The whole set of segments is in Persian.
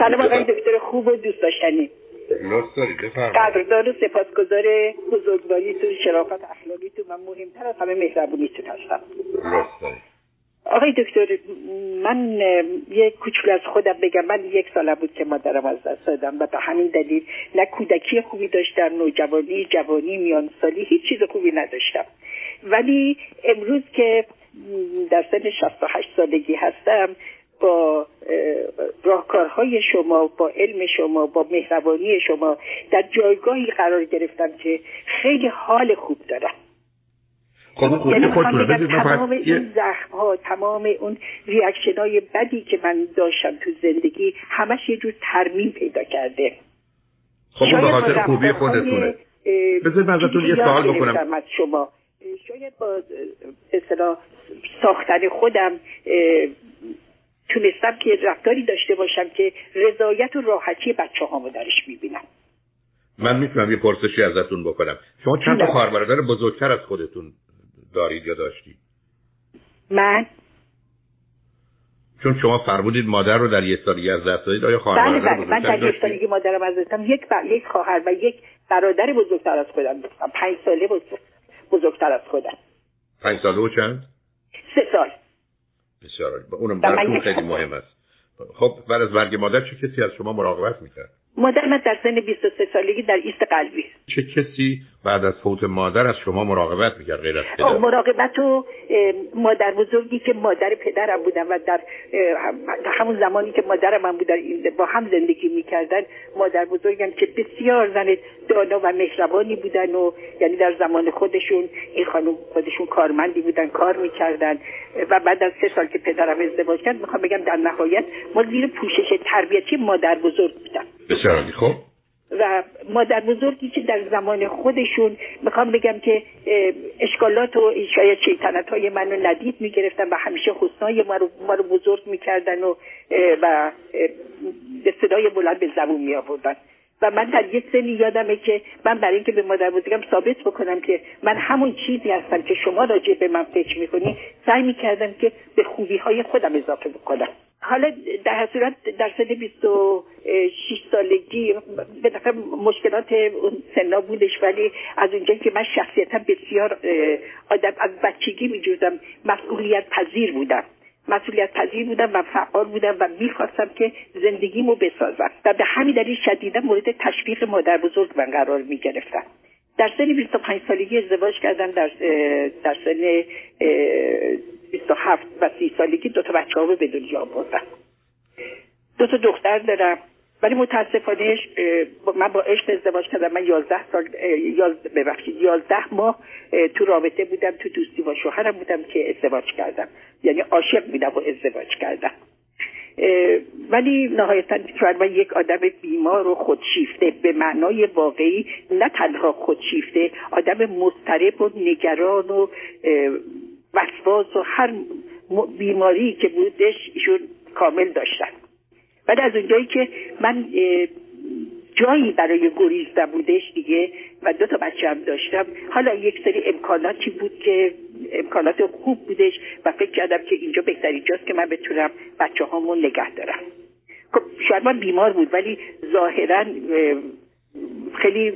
سلام آقای دکتر خوب و دوست داشتنی. لطف دارید بفرمایید. قدردان و سپاسگزار بزرگواریتون شرافت اخلاقیتون و مهمتر از همه مهربونیتون هستم. لطف دارید آقای دکتر من یک کوچولو از خودم بگم. من یک ساله بود که مادرم از دست دادم و به همین دلیل نه کودکی خوبی داشتم نوجوانی جوانی میان سالی هیچ چیز خوبی نداشتم. ولی امروز که در سن 68 سالگی هستم با راهکارهای شما با علم شما با مهربانی شما در جایگاهی قرار گرفتم که خیلی حال خوب دارم. خب خوبی یعنی بدید من تمام این زخم ها تمام اون ریاکشن های بدی که من داشتم تو زندگی همش یه جور ترمیم پیدا کرده. خب اون به خاطر خوبی خودتونه. بذارید من ازتون یه سوال بکنم. از شما. شاید با اصطلاح ساختن خودم تونستم که رفتاری داشته باشم که رضایت و راحتی بچه هامو درش می‌بینم. من می‌تونم یه پرسشی ازتون بکنم. شما چند تا. خواهر برادر بزرگتر از خودتون دارید یا داشتید؟ من؟ چون شما فرمودید مادر رو در یه سالگی از دست دادید آیا خواهر بله بله. من در یک سالگی مادرم از دستم یک بر... یک خواهر و یک برادر بزرگتر از خودم داشتم. پنج ساله بزرگ... بزرگتر از خودم. پنج ساله و چند؟ بسیار عالی. اونم براتون خیلی. مهم است خب بعد از مرگ مادر چه کسی از شما مراقبت می‌کرد مادر من در سن 23 سالگی در ایست قلبی چه کسی بعد از فوت مادر از شما مراقبت می‌کرد غیر از پدر؟ مراقبت و مادر بزرگی که مادر پدرم بودن و در همون زمانی که مادرم هم بودن با هم زندگی می‌کردن مادر بزرگم که بسیار زن دانا و مهربانی بودن و یعنی در زمان خودشون این خانم خودشون کارمندی بودن کار می‌کردن. و بعد از سه سال که پدرم ازدواج کرد می‌خوام بگم در نهایت ما زیر پوشش تربیتی مادر بزرگ بودم. بسیار عالی. خب و مادر بزرگی که در زمان خودشون می‌خوام بگم که اشکالات و شاید شیطنت های منو ندید می‌گرفتن و همیشه حسنای ما رو, ما رو بزرگ می‌کردن و و به صدای بلند به زبون می آوردن و من در یک سنی یادمه که من برای اینکه به مادر بزرگم ثابت بکنم که من همون چیزی هستم که شما راجع به من فکر می‌کنی سعی می‌کردم که به خوبی های خودم اضافه بکنم. حالا در صورت در سن 26 سالگی به مشکلات اون سنا بودش ولی از اونجایی که من شخصیتا بسیار آدم از بچگی میجوزم مسئولیت پذیر بودم. مسئولیت پذیر بودم و فعال بودم و می‌خواستم که زندگیمو بسازم. و به همین دلیل شدیدا مورد تشویق مادر بزرگ من قرار می‌گرفتم. در سن 25 سالگی ازدواج کردم. در در سن اه، 27 و 30 سالگی دو تا بچه به دنیا آوردم. دو تا دختر دارم. ولی متاسفانه من با عشق ازدواج کردم. من 11 سال یاز- ببخشید 11 ماه اه، تو رابطه بودم تو دوستی با شوهرم بودم که ازدواج کردم. یعنی عاشق بودم و ازدواج کردم. ولی نهایتا شاید من یک آدم بیمار و خودشیفته به معنای واقعی نه تنها خودشیفته آدم مضطرب و نگران و وسواس و هر بیماری که بودش ایشون کامل داشتن. ولی از اونجایی که من جایی برای گریز نبودش دیگه و دو تا بچه هم داشتم. حالا یک سری امکاناتی بود که امکانات خوب بودش و فکر کردم که اینجا بهترین جاست که من بتونم بچه هامون نگه دارم. خب من بیمار بود ولی ظاهرا اه، خیلی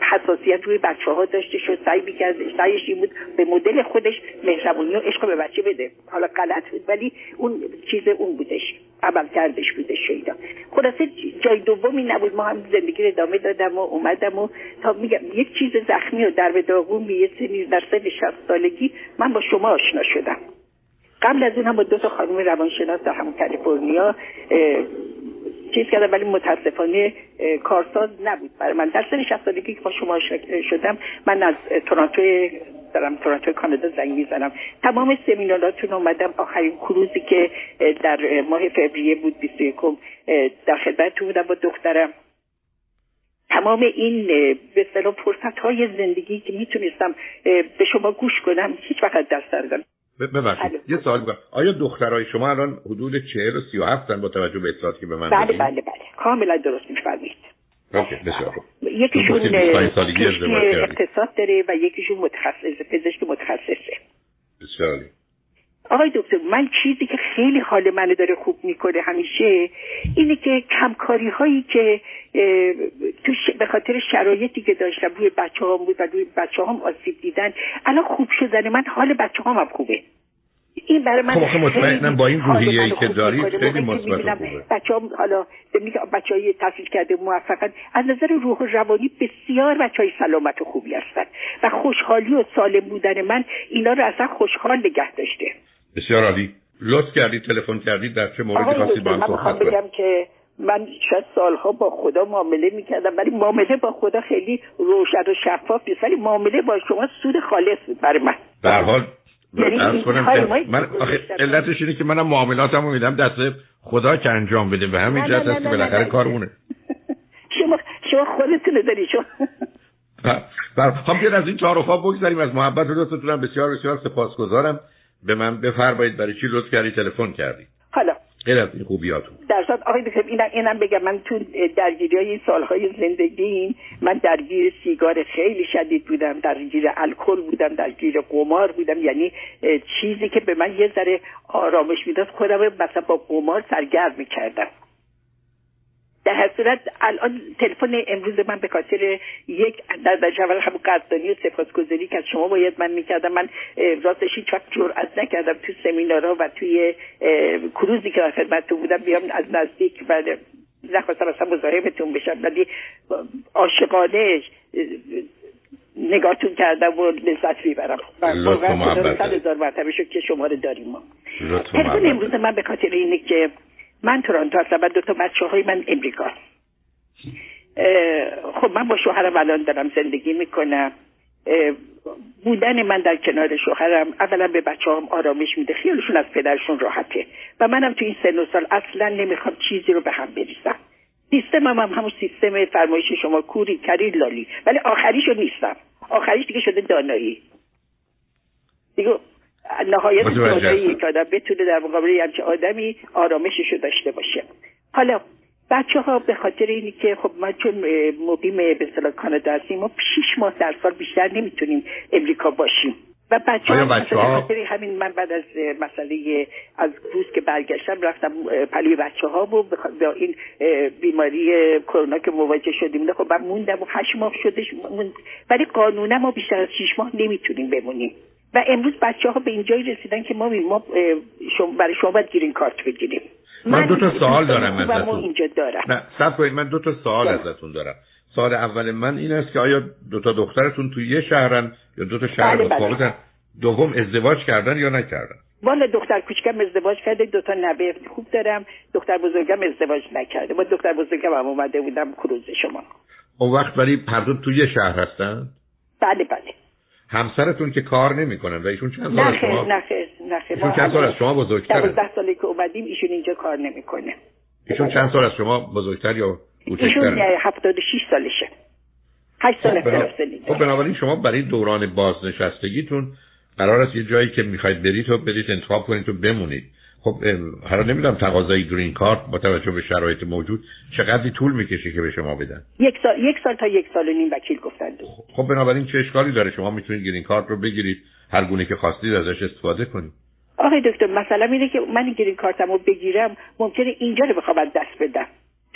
حساسیت روی بچه ها داشته شد سعی می‌کرد سعیش این بود به مدل خودش مهربونی و عشق به بچه بده. حالا غلط بود ولی اون چیز اون بودش عمل کردش بودش شیدا. خلاصه جای دومی نبود ما هم زندگی رو ادامه دادم و اومدم و تا میگم یک چیز زخمی و در به داغون یه سنی در سن 60 سالگی من با شما آشنا شدم. قبل از اون هم با دو تا خانم روانشناس در همون کالیفرنیا چیز کردم ولی متاسفانه کارساز نبود برای من. در سن 60 سالگی که با شما شدم من از تورنتو دارم تورنتو کانادا زنگ می‌زنم. تمام سمیناراتون اومدم. آخرین کروزی که در اه، ماه فوریه بود 21 در خدمتتون بودم با دخترم. تمام این به اصطلاح فرصت های زندگی که می‌تونستم به شما گوش کنم هیچ وقت دست ندادم. ب- ببخشید. یه سوال بکنم آیا دخترای شما الان حدود 40 و 37 هستن با توجه به اطلاعاتی که به من بله دادید؟ بله بله کاملا درست میفرمایید اوکی بسیار خوب یکیشون گفتید 25 سالگی پزشکی ازدواج کردید. اقتصاد داره و یکیشون متخصص پزشک متخصصه بسیار عالی. آقای دکتر من چیزی که خیلی حال منو داره خوب می‌کنه همیشه اینه که کمکاری هایی که تو به خاطر شرایطی که داشتم روی بچه هم بود و روی بچه هم آسیب دیدن الان خوب شدن من حال بچه هم, هم خوبه. این برای من خب مطمئنم با این روحیه ای که دارید خیلی مثبت بچه هم حالا بچه های تحصیل کرده موفقن از نظر روح و روانی بسیار بچه های سلامت و خوبی هستن و خوشحالی و سالم بودن من اینا رو اصلا خوشحال نگه داشته. بسیار عالی. لطف کردید تلفن کردید در چه موردی خواستید با هم صحبت بگم که من شاید سالها با خدا معامله می‌کردم ولی معامله با خدا خیلی روشن و شفاف نیست ولی معامله با شما سود خالص بود برای من. در حال یعنی من علتش اینه که منم معاملاتم رو میدم دست خدا که انجام بده. به همین جهت است که بالاخره کارمونه. شما شما خودتون داری شما. خب بیاد از این تعارفا بگذاریم از محبت و لطفتونم. بسیار بسیار سپاسگزارم. به من بفرمایید برای چی لطف کردی تلفن کردی؟ حالا. غیر از این خوبیاتون. در صورت آقای دکتر اینم اینم بگم من تو درگیری های این سالهای زندگی من درگیر سیگار خیلی شدید بودم. درگیر الکل بودم درگیر قمار بودم. یعنی چیزی که به من یه ذره آرامش می‌داد خودم مثلا با قمار سرگرم می‌کردم. در هر صورت الان تلفن امروز من به خاطر یک در اول همون قدردانی و سپاسگزاری که از شما باید من می‌کردم. من راستش هیچ وقت جرأت نکردم تو سمینارها و توی کروزی که خدمتتون بودم بیام از نزدیک و نخواستم اصلا مزاحمتون بشم. ولی عاشقانه نگاهتون کردم و لذت می‌برم. هزار مرتبه شد که شما رو داریم ما. تلفن امروز من به خاطر اینه که من تورانتو هستم و دو تا بچه های من امریکا. خب من با شوهرم الان دارم زندگی می‌کنم. بودن من در کنار شوهرم اولا به بچه هم آرامش میده. خیالشون از پدرشون راحته و منم تو این سن و سال اصلا نمی‌خوام چیزی رو به هم بریزم. سیستم هم, هم همون سیستم فرمایش شما کوری کریر لالی. ولی آخریشو نیستم. آخریش دیگه شده دانایی. دیگه نهایت سادهی که آدم بتونه در مقابل همچه آدمی آرامششو داشته باشه. حالا بچه ها به خاطر اینی که خب ما چون مقیم به اصطلاح کانادا هستیم ما شیش ماه در سال بیشتر نمی‌تونیم امریکا باشیم. و بچه ها, بچه ها... همین من بعد از مسئله از روز که برگشتم رفتم پلوی بچه ها و با این بیماری کرونا که مواجه شدیم. خب من موندم و هشت ماه شدش ولی قانونا ما بیشتر از شیش ماه نمی‌تونیم بمونیم. و امروز بچه ها به اینجای رسیدن که ما ما شما برای شما باید گیرین کارت بگیریم. من, دو تا سوال دارم ازتون. اینجا دارم. نه سب کنید من دو تا سوال ازتون دارم. سوال اول من این است که آیا دو تا دخترتون توی یه شهرن یا دو تا شهر بله متفاوتن بله. دوم ازدواج کردن یا نکردن؟ والا دختر کوچکم ازدواج کرده دو تا نبه خوب دارم. دختر بزرگم ازدواج نکرده. با دختر بزرگم هم اومده بودم کروز شما. اون وقت ولی هر دو توی شهر هستن؟ بله بله. همسرتون که کار نمی‌کنن و ایشون چند سال از شما نخیر نخیر. ایشون چند سال از شما بزرگترن 12 سالی که اومدیم ایشون اینجا کار نمی‌کنه. ایشون چند سال از شما بزرگتر یا ایشون 76 سالشه. 8 سال خب بنابراین شما برای دوران بازنشستگیتون قرار است یه جایی که می‌خواید برید و برید انتخاب کنید و بمونید. خب حالا نمی‌دونم تقاضای گرین کارت با توجه به شرایط موجود چقدری طول می‌کشه که به شما بدن؟ یک سال یک سال تا یک سال و نیم وکیل گفتن. خب بنابراین چه اشکالی داره؟ شما می‌تونید گرین کارت رو بگیرید هر گونه که خواستید ازش استفاده کنید. آقای دکتر مثلا اینه که من گرین کارتمو بگیرم ممکنه اینجا رو بخوام دست بدم.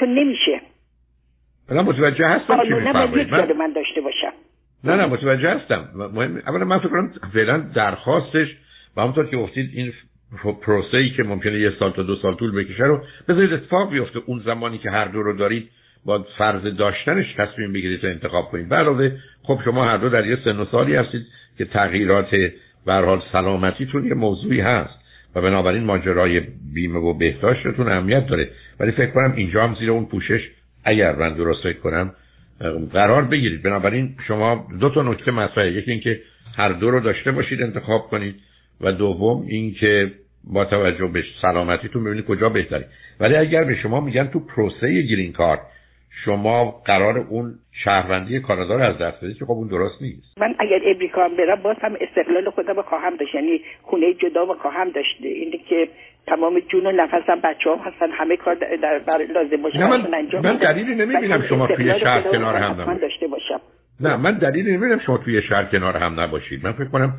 چون نمیشه. من متوجه هستم چی من... من داشته باشم. نه نه متوجه هستم. مهم اولا من فکر کنم فعلا درخواستش و همونطور که گفتید این پروسه ای که ممکنه یه سال تا دو سال طول بکشه رو بذارید اتفاق بیفته. اون زمانی که هر دو رو دارید با فرض داشتنش تصمیم بگیرید و انتخاب کنید. علاوه خب شما هر دو در یه سن و سالی هستید که تغییرات به حال سلامتیتون یه موضوعی هست و بنابراین ماجرای بیمه و بهداشتتون اهمیت داره. ولی فکر کنم اینجا هم زیر اون پوشش اگر من درست فکر کنم قرار بگیرید. بنابراین شما دو تا نکته مطرحه. یکی اینکه هر دو رو داشته باشید انتخاب کنید. و دوم اینکه با توجه به سلامتیتون ببینید کجا بهتری. ولی اگر به شما میگن تو پروسه گرین کارت شما قرار اون شهروندی کانادا رو از دست بدید که خب اون درست نیست. من اگر امریکا برم باز هم استقلال خودم خواهم داشت. یعنی خونه جدا خواهم داشت. اینه که تمام جون و نفسم بچه هم هستن همه کار در بر لازم باشه. نه من, انجام من دلیلی نمی‌بینم شما توی شهر کنار هم نباشید. داشته باشم. نه من دلیلی نمی‌بینم شما توی شهر کنار هم نباشید. من فکر کنم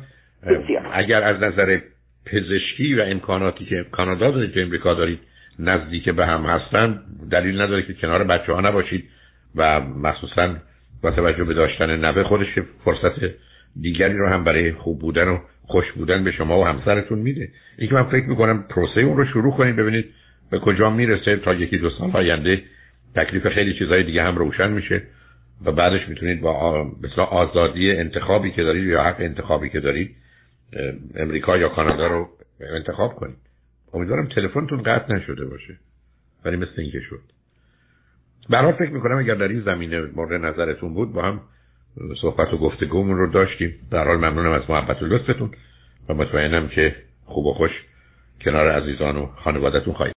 اگر از نظر پزشکی و امکاناتی که کانادا دارید که امریکا دارید نزدیک به هم هستن دلیل نداره که کنار بچه ها نباشید و مخصوصا با توجه به داشتن نوه خودش فرصت دیگری رو هم برای خوب بودن و خوش بودن به شما و همسرتون میده. این که من فکر می‌کنم پروسه اون رو شروع کنید ببینید به کجا می‌رسه تا یکی دو سال آینده تکلیف خیلی چیزهای دیگه هم روشن میشه و بعدش می‌تونید با مثلا آزادی انتخابی که دارید یا حق انتخابی که دارید امریکا یا کانادا رو انتخاب کنید امیدوارم تلفنتون قطع نشده باشه ولی مثل اینکه شد. برای فکر می‌کنم اگر در این زمینه مورد نظرتون بود با هم صحبت و گفتگومون رو داشتیم. در حال ممنونم از محبت و لطفتون و مطمئنم که خوب و خوش کنار عزیزان و خانوادتون خواهید.